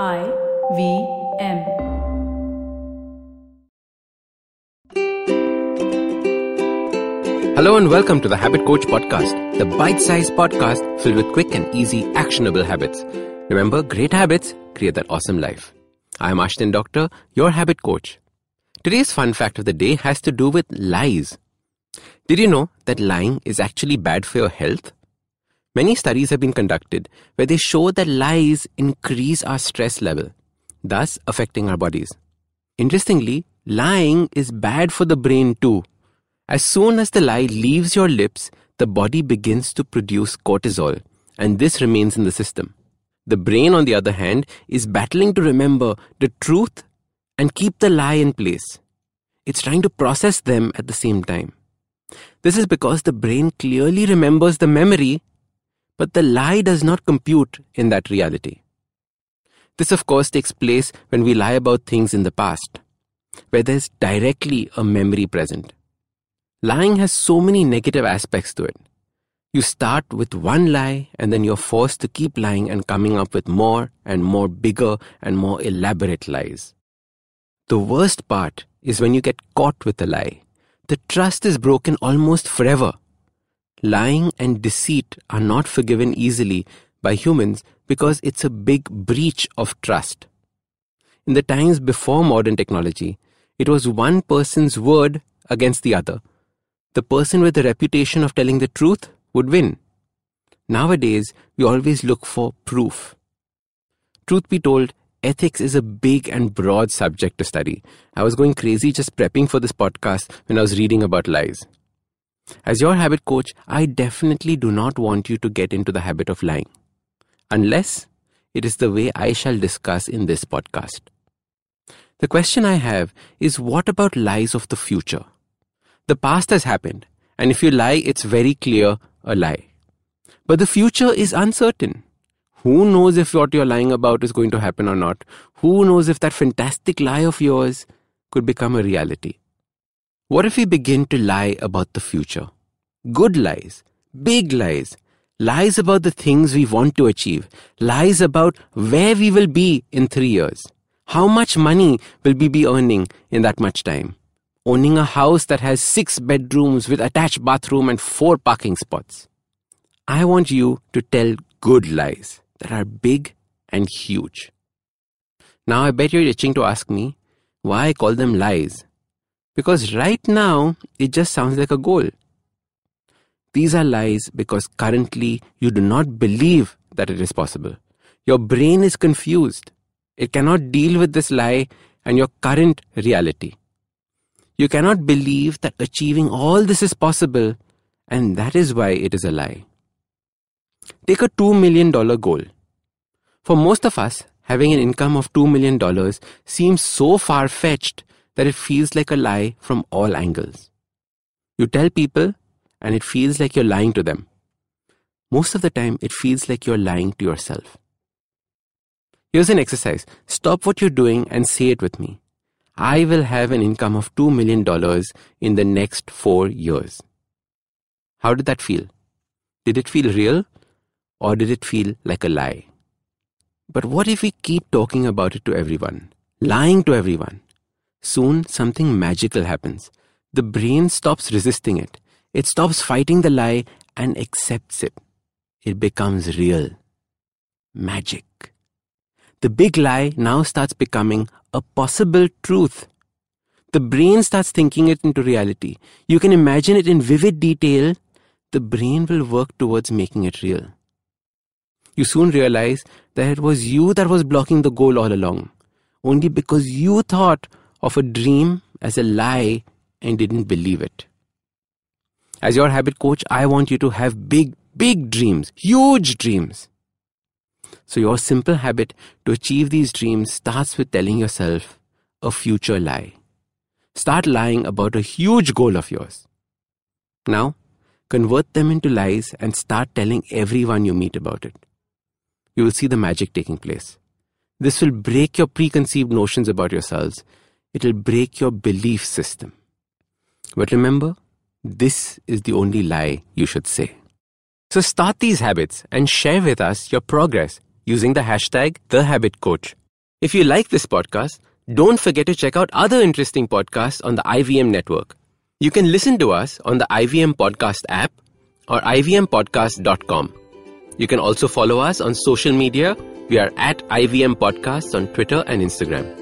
I V M. Hello and welcome to the Habit Coach Podcast, the bite sized podcast filled with quick and easy, actionable habits. Remember, great habits create that awesome life. I'm Ashdin Doctor, your habit coach. Today's fun fact of the day has to do with lies. Did you know that lying is actually bad for your health? Many studies have been conducted where they show that lies increase our stress level, thus affecting our bodies. Interestingly, lying is bad for the brain too. As soon as the lie leaves your lips, the body begins to produce cortisol, and this remains in the system. The brain, on the other hand, is battling to remember the truth and keep the lie in place. It's trying to process them at the same time. This is because the brain clearly remembers the memory but the lie does not compute in that reality. This, of course, takes place when we lie about things in the past, where there's directly a memory present. Lying has so many negative aspects to it. You start with one lie and then you're forced to keep lying and coming up with more and more bigger and more elaborate lies. The worst part is when you get caught with a lie. The trust is broken almost forever lying and deceit are not forgiven easily by humans because it's a big breach of trust. In the times before modern technology, it was one person's word against the other. The person with the reputation of telling the truth would win. Nowadays, we always look for proof. Truth be told, ethics is a big and broad subject to study. I was going crazy just prepping for this podcast when I was reading about lies. As your habit coach, I definitely do not want you to get into the habit of lying, unless it is the way I shall discuss in this podcast. The question I have is what about lies of the future? The past has happened, and if you lie, it's very clear a lie. But the future is uncertain. Who knows if what you're lying about is going to happen or not? Who knows if that fantastic lie of yours could become a reality? What if we begin to lie about the future? Good lies, big lies, lies about the things we want to achieve, lies about where we will be in three years. How much money will we be earning in that much time? Owning a house that has six bedrooms with attached bathroom and four parking spots. I want you to tell good lies that are big and huge. Now I bet you're itching to ask me why I call them lies because right now, it just sounds like a goal. These are lies because currently you do not believe that it is possible. Your brain is confused. It cannot deal with this lie and your current reality. You cannot believe that achieving all this is possible, and that is why it is a lie. Take a $2 million goal. For most of us, having an income of $2 million seems so far fetched that it feels like a lie from all angles. You tell people, and it feels like you're lying to them. Most of the time, it feels like you're lying to yourself. Here's an exercise stop what you're doing and say it with me. I will have an income of $2 million in the next four years. How did that feel? Did it feel real or did it feel like a lie? But what if we keep talking about it to everyone, lying to everyone, Soon, something magical happens. The brain stops resisting it. It stops fighting the lie and accepts it. It becomes real. Magic. The big lie now starts becoming a possible truth. The brain starts thinking it into reality. You can imagine it in vivid detail. The brain will work towards making it real. You soon realize that it was you that was blocking the goal all along, only because you thought of a dream as a lie and didn't believe it. As your habit coach, I want you to have big, big dreams, huge dreams. So, your simple habit to achieve these dreams starts with telling yourself a future lie. Start lying about a huge goal of yours. Now, convert them into lies and start telling everyone you meet about it. You will see the magic taking place. This will break your preconceived notions about yourselves it'll break your belief system. But remember, this is the only lie you should say. So start these habits and share with us your progress using the hashtag TheHabitCoach. If you like this podcast, don't forget to check out other interesting podcasts on the IVM network. You can listen to us on the IVM Podcast app or ivmpodcast.com. You can also follow us on social media. We are at IVM Podcasts on Twitter and Instagram.